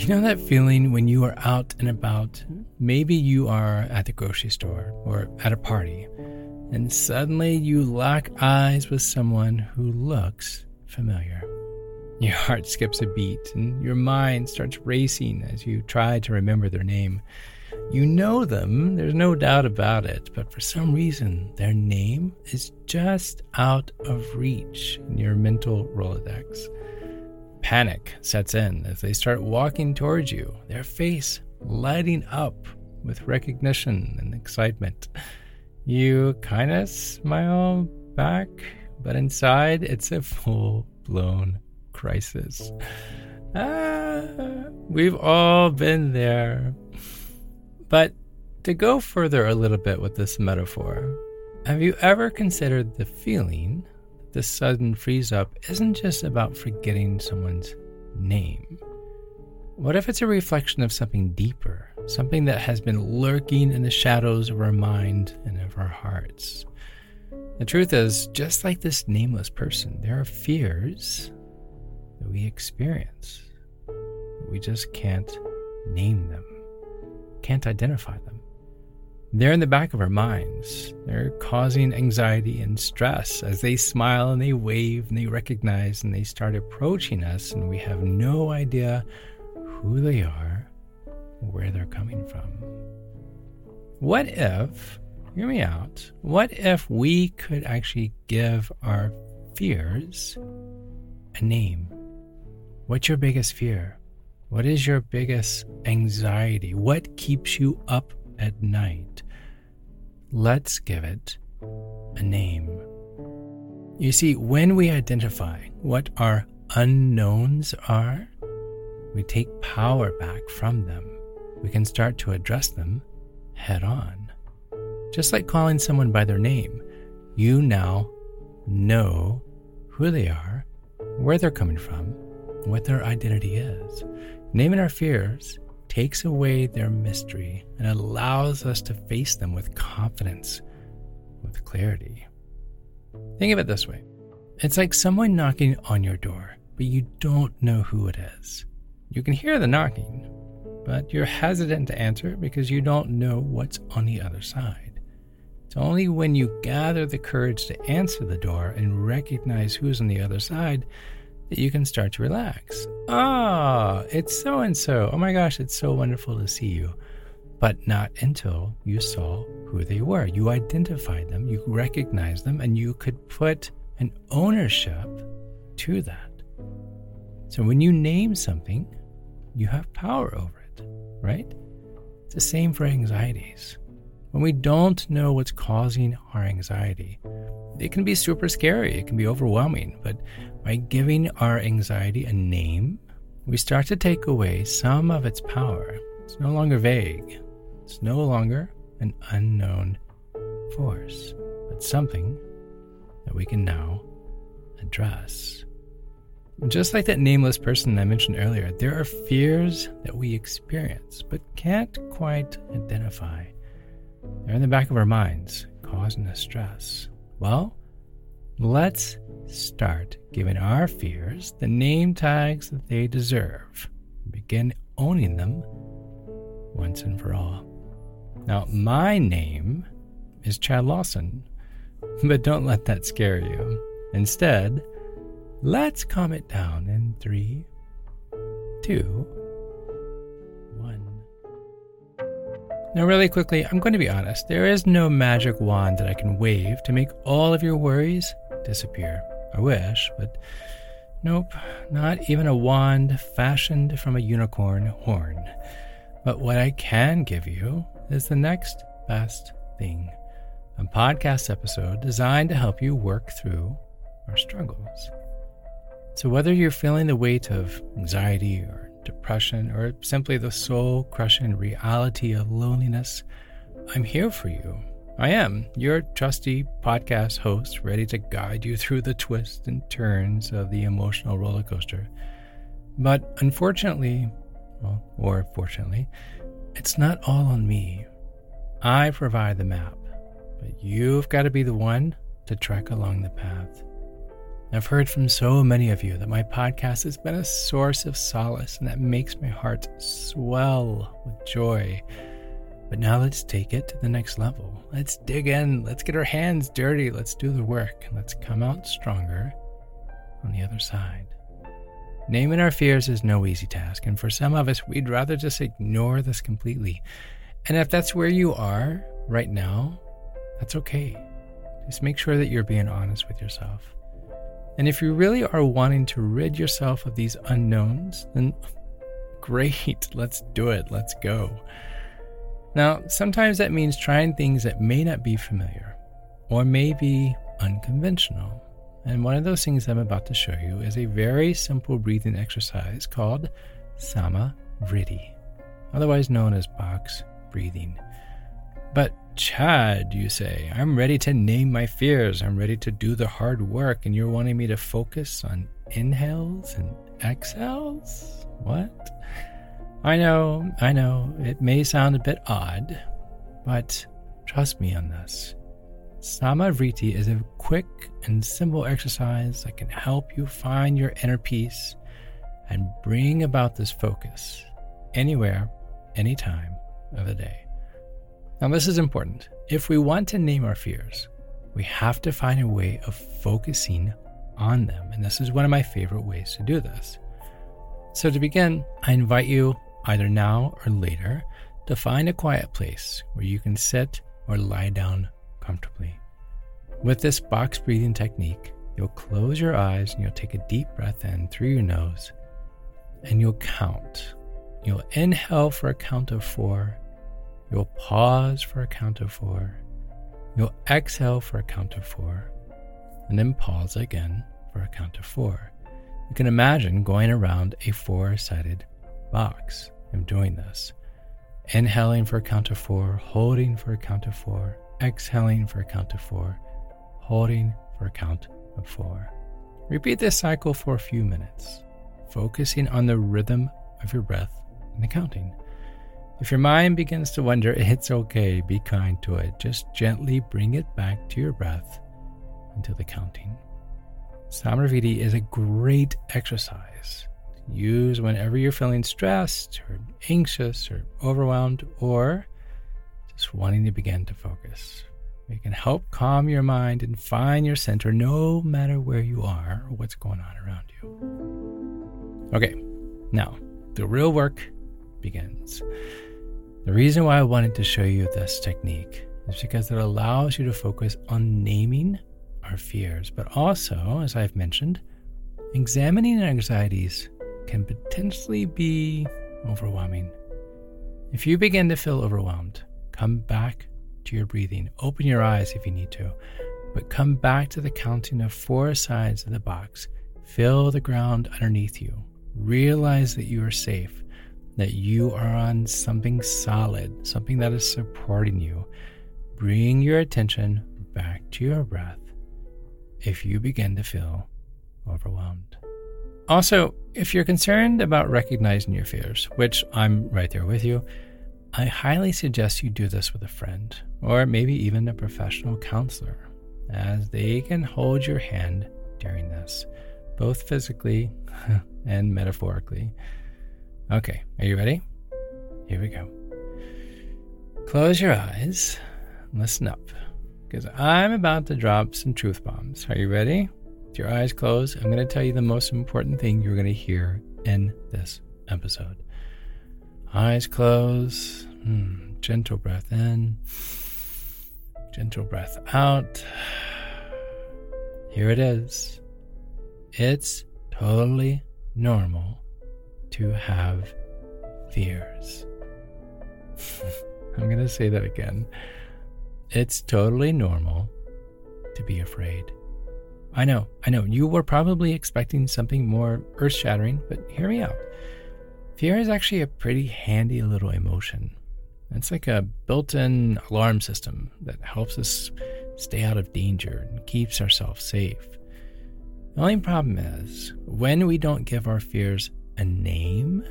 You know that feeling when you are out and about? Maybe you are at the grocery store or at a party, and suddenly you lock eyes with someone who looks familiar. Your heart skips a beat and your mind starts racing as you try to remember their name. You know them, there's no doubt about it, but for some reason, their name is just out of reach in your mental Rolodex. Panic sets in as they start walking towards you, their face lighting up with recognition and excitement. You kind of smile back, but inside it's a full blown crisis. Ah, we've all been there. But to go further a little bit with this metaphor, have you ever considered the feeling this sudden freeze up isn't just about forgetting someone's name? What if it's a reflection of something deeper, something that has been lurking in the shadows of our mind and of our hearts? The truth is, just like this nameless person, there are fears that we experience. We just can't name them can't identify them. They're in the back of our minds. They're causing anxiety and stress as they smile and they wave and they recognize and they start approaching us, and we have no idea who they are where they're coming from. What if, hear me out, what if we could actually give our fears a name? What's your biggest fear? What is your biggest anxiety? What keeps you up at night? Let's give it a name. You see, when we identify what our unknowns are, we take power back from them. We can start to address them head on. Just like calling someone by their name, you now know who they are, where they're coming from, what their identity is. Naming our fears takes away their mystery and allows us to face them with confidence, with clarity. Think of it this way it's like someone knocking on your door, but you don't know who it is. You can hear the knocking, but you're hesitant to answer because you don't know what's on the other side. It's only when you gather the courage to answer the door and recognize who's on the other side that you can start to relax. Ah, it's so and so. Oh my gosh, it's so wonderful to see you. But not until you saw who they were. You identified them, you recognized them, and you could put an ownership to that. So when you name something, you have power over it, right? It's the same for anxieties. When we don't know what's causing our anxiety, it can be super scary, it can be overwhelming, but by giving our anxiety a name, we start to take away some of its power. It's no longer vague, it's no longer an unknown force, but something that we can now address. Just like that nameless person I mentioned earlier, there are fears that we experience but can't quite identify. They're in the back of our minds, causing us stress. Well, let's start giving our fears the name tags that they deserve. Begin owning them once and for all. Now, my name is Chad Lawson, but don't let that scare you. Instead, let's calm it down in three, two, Now, really quickly, I'm going to be honest. There is no magic wand that I can wave to make all of your worries disappear. I wish, but nope, not even a wand fashioned from a unicorn horn. But what I can give you is the next best thing a podcast episode designed to help you work through our struggles. So, whether you're feeling the weight of anxiety or depression, or simply the soul crushing reality of loneliness, I'm here for you. I am your trusty podcast host, ready to guide you through the twists and turns of the emotional roller coaster. But unfortunately, well, or fortunately, it's not all on me. I provide the map, but you've got to be the one to trek along the path. I've heard from so many of you that my podcast has been a source of solace and that makes my heart swell with joy. But now let's take it to the next level. Let's dig in. Let's get our hands dirty. Let's do the work. And let's come out stronger on the other side. Naming our fears is no easy task. And for some of us, we'd rather just ignore this completely. And if that's where you are right now, that's okay. Just make sure that you're being honest with yourself. And if you really are wanting to rid yourself of these unknowns, then great, let's do it. Let's go. Now, sometimes that means trying things that may not be familiar or may be unconventional. And one of those things I'm about to show you is a very simple breathing exercise called Sama Vritti, otherwise known as box breathing. But Chad, you say, I'm ready to name my fears. I'm ready to do the hard work, and you're wanting me to focus on inhales and exhales? What? I know, I know, it may sound a bit odd, but trust me on this. Sama Vritti is a quick and simple exercise that can help you find your inner peace and bring about this focus anywhere, any time of the day. Now, this is important. If we want to name our fears, we have to find a way of focusing on them. And this is one of my favorite ways to do this. So, to begin, I invite you, either now or later, to find a quiet place where you can sit or lie down comfortably. With this box breathing technique, you'll close your eyes and you'll take a deep breath in through your nose and you'll count. You'll inhale for a count of four You'll pause for a count of four. You'll exhale for a count of four. And then pause again for a count of four. You can imagine going around a four sided box I'm doing this. Inhaling for a count of four, holding for a count of four, exhaling for a count of four, holding for a count of four. Repeat this cycle for a few minutes, focusing on the rhythm of your breath and the counting. If your mind begins to wonder, it's okay, be kind to it. Just gently bring it back to your breath until the counting. Sama Vritti is a great exercise to use whenever you're feeling stressed or anxious or overwhelmed or just wanting to begin to focus. It can help calm your mind and find your center no matter where you are or what's going on around you. Okay, now the real work begins. The reason why I wanted to show you this technique is because it allows you to focus on naming our fears, but also, as I've mentioned, examining anxieties can potentially be overwhelming. If you begin to feel overwhelmed, come back to your breathing. Open your eyes if you need to, but come back to the counting of four sides of the box. Feel the ground underneath you. Realize that you are safe that you are on something solid, something that is supporting you. Bring your attention back to your breath if you begin to feel overwhelmed. Also, if you're concerned about recognizing your fears, which I'm right there with you, I highly suggest you do this with a friend or maybe even a professional counselor, as they can hold your hand during this, both physically and metaphorically. Okay, are you ready? Here we go. Close your eyes. Listen up, because I'm about to drop some truth bombs. Are you ready? With your eyes closed, I'm going to tell you the most important thing you're going to hear in this episode. Eyes closed. Hmm. Gentle breath in. Gentle breath out. Here it is. It's totally normal to have fears. I'm going to say that again. It's totally normal to be afraid. I know, I know, you were probably expecting something more earth shattering, but hear me out. Fear is actually a pretty handy little emotion. It's like a built in alarm system that helps us stay out of danger and keeps ourselves safe. The only problem is when we don't give our fears a name,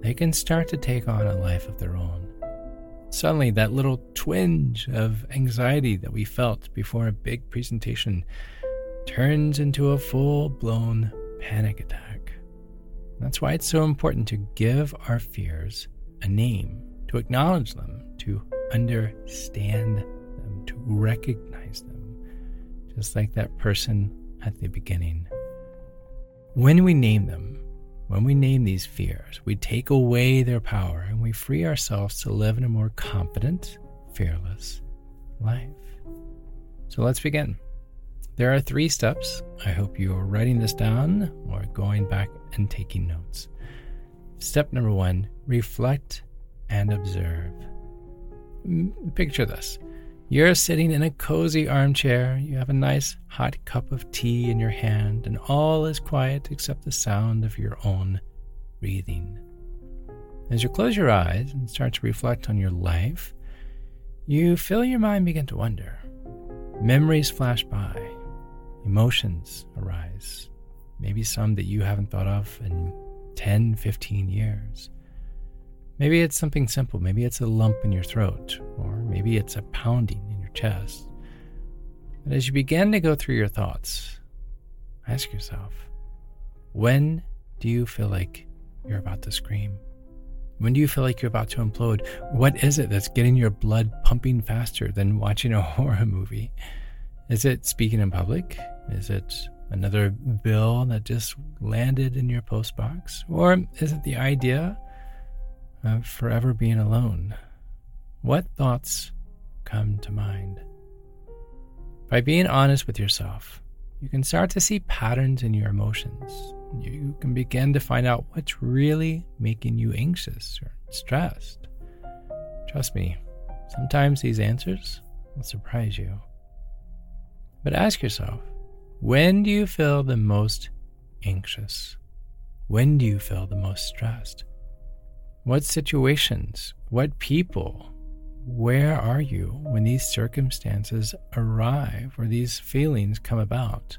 they can start to take on a life of their own. Suddenly, that little twinge of anxiety that we felt before a big presentation turns into a full blown panic attack. That's why it's so important to give our fears a name, to acknowledge them, to understand them, to recognize them, just like that person at the beginning. When we name them, when we name these fears, we take away their power and we free ourselves to live in a more confident, fearless life. So let's begin. There are three steps. I hope you are writing this down or going back and taking notes. Step number one reflect and observe. Picture this you're sitting in a cozy armchair, you have a nice hot cup of tea in your hand, and all is quiet except the sound of your own breathing. As you close your eyes and start to reflect on your life, you feel your mind begin to wander. Memories flash by, emotions arise, maybe some that you haven't thought of in 10, 15 years. Maybe it's something simple. Maybe it's a lump in your throat, or maybe it's a pounding in your chest. But as you begin to go through your thoughts, ask yourself when do you feel like you're about to scream? When do you feel like you're about to implode? What is it that's getting your blood pumping faster than watching a horror movie? Is it speaking in public? Is it another bill that just landed in your postbox? Or is it the idea of forever being alone, what thoughts come to mind? By being honest with yourself, you can start to see patterns in your emotions. You can begin to find out what's really making you anxious or stressed. Trust me, sometimes these answers will surprise you. But ask yourself when do you feel the most anxious? When do you feel the most stressed? What situations, what people, where are you when these circumstances arrive or these feelings come about?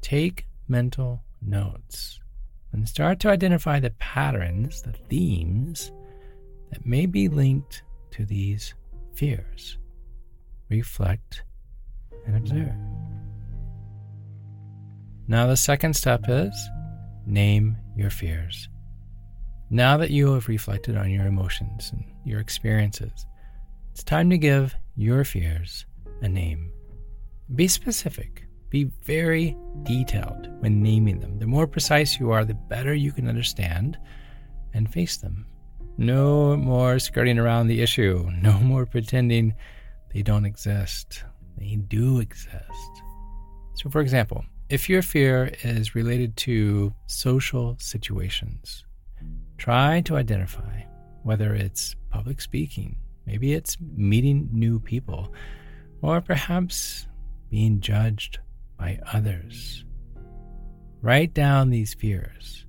Take mental notes and start to identify the patterns, the themes that may be linked to these fears. Reflect and observe. Now, the second step is name your fears. Now that you have reflected on your emotions and your experiences, it's time to give your fears a name. Be specific. Be very detailed when naming them. The more precise you are, the better you can understand and face them. No more skirting around the issue. No more pretending they don't exist. They do exist. So, for example, if your fear is related to social situations, Try to identify whether it's public speaking, maybe it's meeting new people, or perhaps being judged by others. Write down these fears,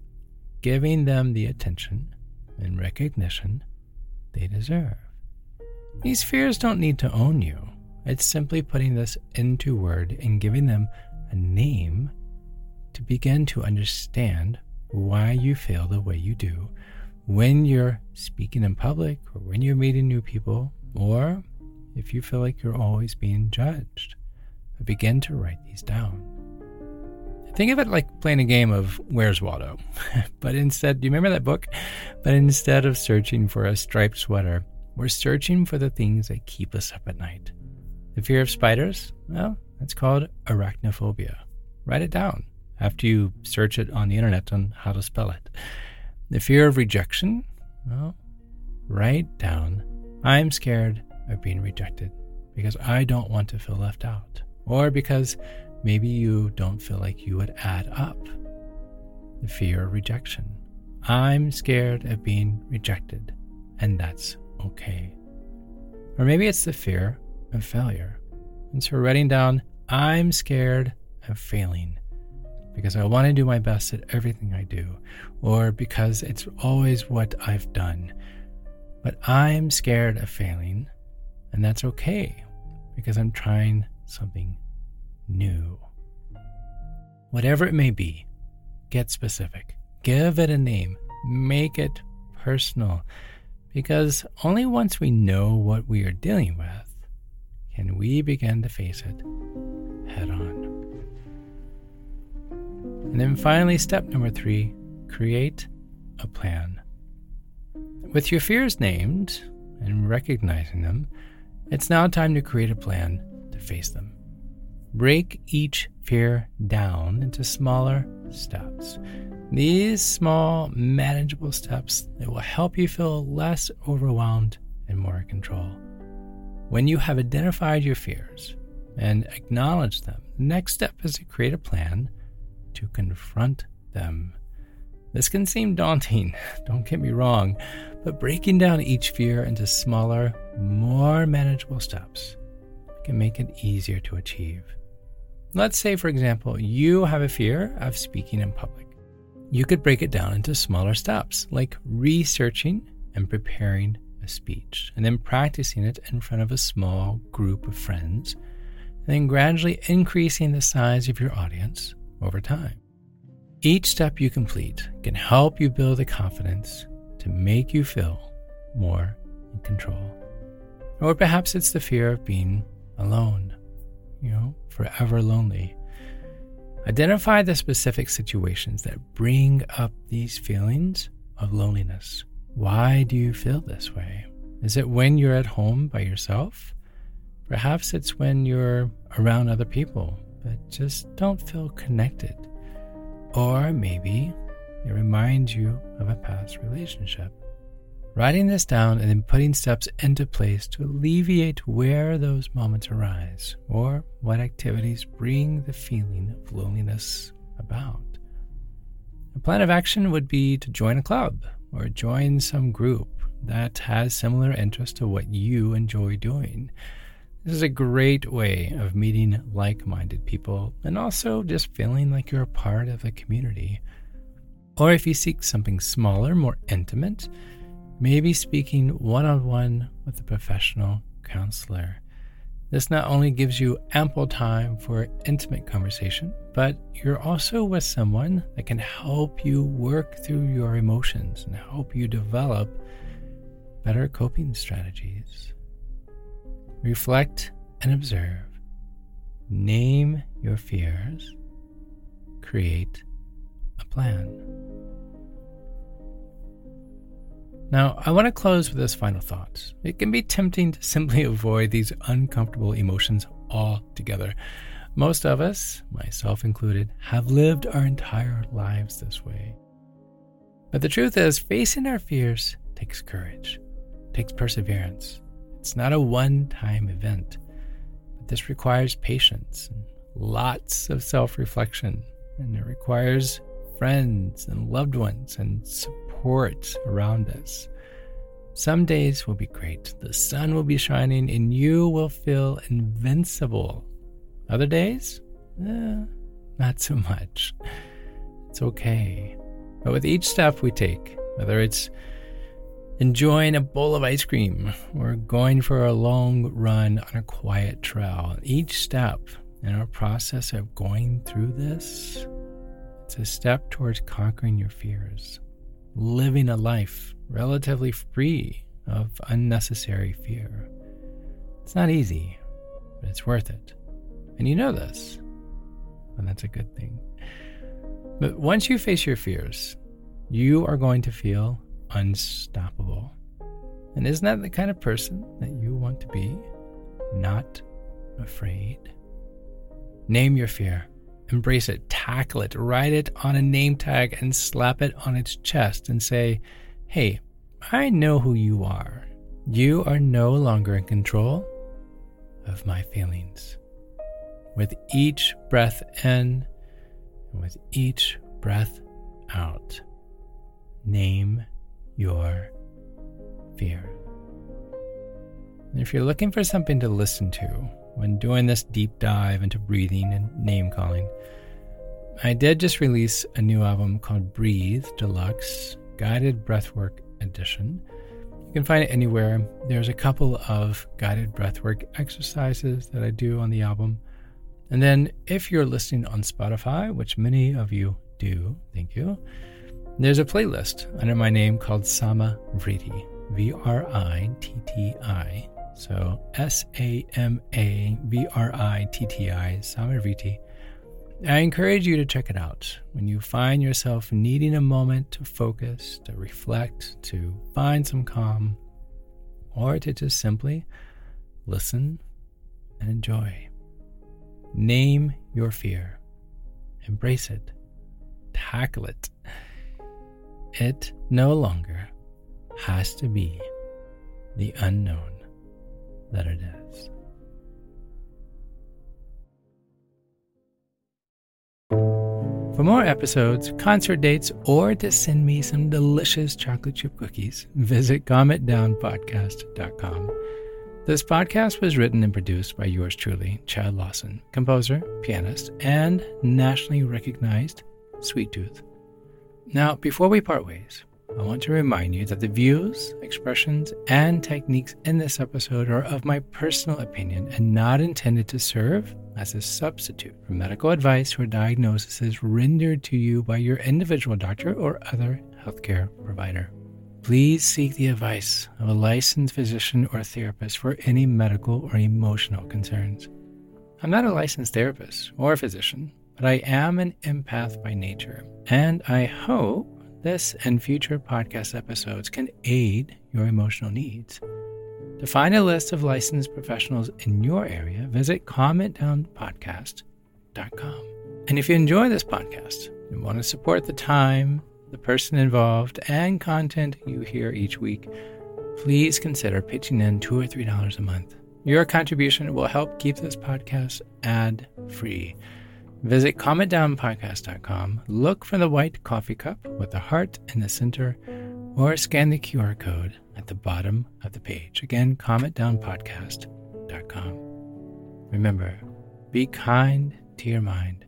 giving them the attention and recognition they deserve. These fears don't need to own you. It's simply putting this into word and giving them a name to begin to understand why you feel the way you do when you're speaking in public or when you're meeting new people, or if you feel like you're always being judged. But begin to write these down. Think of it like playing a game of Where's Waldo? but instead, do you remember that book? But instead of searching for a striped sweater, we're searching for the things that keep us up at night. The fear of spiders? Well, that's called arachnophobia. Write it down after you search it on the internet on how to spell it. The fear of rejection? Well, write down I'm scared of being rejected because I don't want to feel left out, or because maybe you don't feel like you would add up. The fear of rejection. I'm scared of being rejected, and that's okay. Or maybe it's the fear of failure. And so writing down, I'm scared of failing because I want to do my best at everything I do, or because it's always what I've done. But I'm scared of failing, and that's okay because I'm trying something new. Whatever it may be, get specific, give it a name, make it personal, because only once we know what we are dealing with can we begin to face it head on. And then finally, step number three create a plan. With your fears named and recognizing them, it's now time to create a plan to face them. Break each fear down into smaller steps. These small, manageable steps that will help you feel less overwhelmed and more in control. When you have identified your fears and acknowledged them, the next step is to create a plan to confront them. This can seem daunting, don't get me wrong, but breaking down each fear into smaller, more manageable steps can make it easier to achieve. Let's say, for example, you have a fear of speaking in public. You could break it down into smaller steps, like researching and preparing a speech, and then practicing it in front of a small group of friends, and then gradually increasing the size of your audience over time. Each step you complete can help you build the confidence to make you feel more in control. Or perhaps it's the fear of being alone, you know, forever lonely. Identify the specific situations that bring up these feelings of loneliness. Why do you feel this way? Is it when you're at home by yourself? Perhaps it's when you're around other people, but just don't feel connected. Or maybe it reminds you of a past relationship. Writing this down and then putting steps into place to alleviate where those moments arise or what activities bring the feeling of loneliness about. A plan of action would be to join a club or join some group that has similar interests to what you enjoy doing. This is a great way of meeting like minded people and also just feeling like you're a part of a community. Or if you seek something smaller, more intimate, maybe speaking one on one with a professional counselor. This not only gives you ample time for intimate conversation, but you're also with someone that can help you work through your emotions and help you develop better coping strategies. Reflect and observe. Name your fears. Create a plan. Now, I want to close with this final thought. It can be tempting to simply avoid these uncomfortable emotions altogether. Most of us, myself included, have lived our entire lives this way. But the truth is, facing our fears takes courage, takes perseverance. It's not a one time event, but this requires patience and lots of self reflection, and it requires friends and loved ones and support support around us. Some days will be great. The sun will be shining and you will feel invincible. Other days, eh, not so much. It's okay. But with each step we take, whether it's enjoying a bowl of ice cream or going for a long run on a quiet trail, each step in our process of going through this, it's a step towards conquering your fears living a life relatively free of unnecessary fear. It's not easy, but it's worth it. And you know this, and that's a good thing. But once you face your fears, you are going to feel unstoppable. And isn't that the kind of person that you want to be? Not afraid. Name your fear. Embrace it, tackle it, write it on a name tag, and slap it on its chest and say, Hey, I know who you are. You are no longer in control of my feelings. With each breath in and with each breath out, name your fear. And if you're looking for something to listen to, when doing this deep dive into breathing and name calling. I did just release a new album called Breathe Deluxe Guided Breathwork Edition. You can find it anywhere. There's a couple of guided breathwork exercises that I do on the album. And then, if you're listening on Spotify, which many of you do, thank you, there's a playlist under my name called Sama Vritti, V R I T T I. So S A M A V R I T T I, Sama Vritti. I encourage you to check it out when you find yourself needing a moment to focus, to reflect, to find some calm, or to just simply listen and enjoy. Name your fear, embrace it, tackle it. It no longer has to be the unknown that it is. For more episodes, concert dates, or to send me some delicious chocolate chip cookies, visit calmitdownpodcast.com. This podcast was written and produced by yours truly, Chad Lawson, composer, pianist, and nationally recognized sweet tooth. Now, before we part ways, I want to remind you that the views, expressions, and techniques in this episode are of my personal opinion and not intended to serve as a substitute for medical advice or diagnoses rendered to you by your individual doctor or other healthcare provider. Please seek the advice of a licensed physician or therapist for any medical or emotional concerns. I'm not a licensed therapist or physician, but I am an empath by nature, and I hope this and future podcast episodes can aid your emotional needs. To find a list of licensed professionals in your area, visit calmitdownpodcast.com. And if you enjoy this podcast and want to support the time, the person involved, and content you hear each week, please consider pitching in two or three dollars a month. Your contribution will help keep this podcast ad free. Visit calmitdownpodcast.com, look for the white coffee cup with the heart in the center, or scan the QR code at the bottom of the page. Again, calmitdownpodcast.com. Remember, be kind to your mind.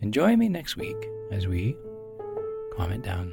And join me next week as we calm it down.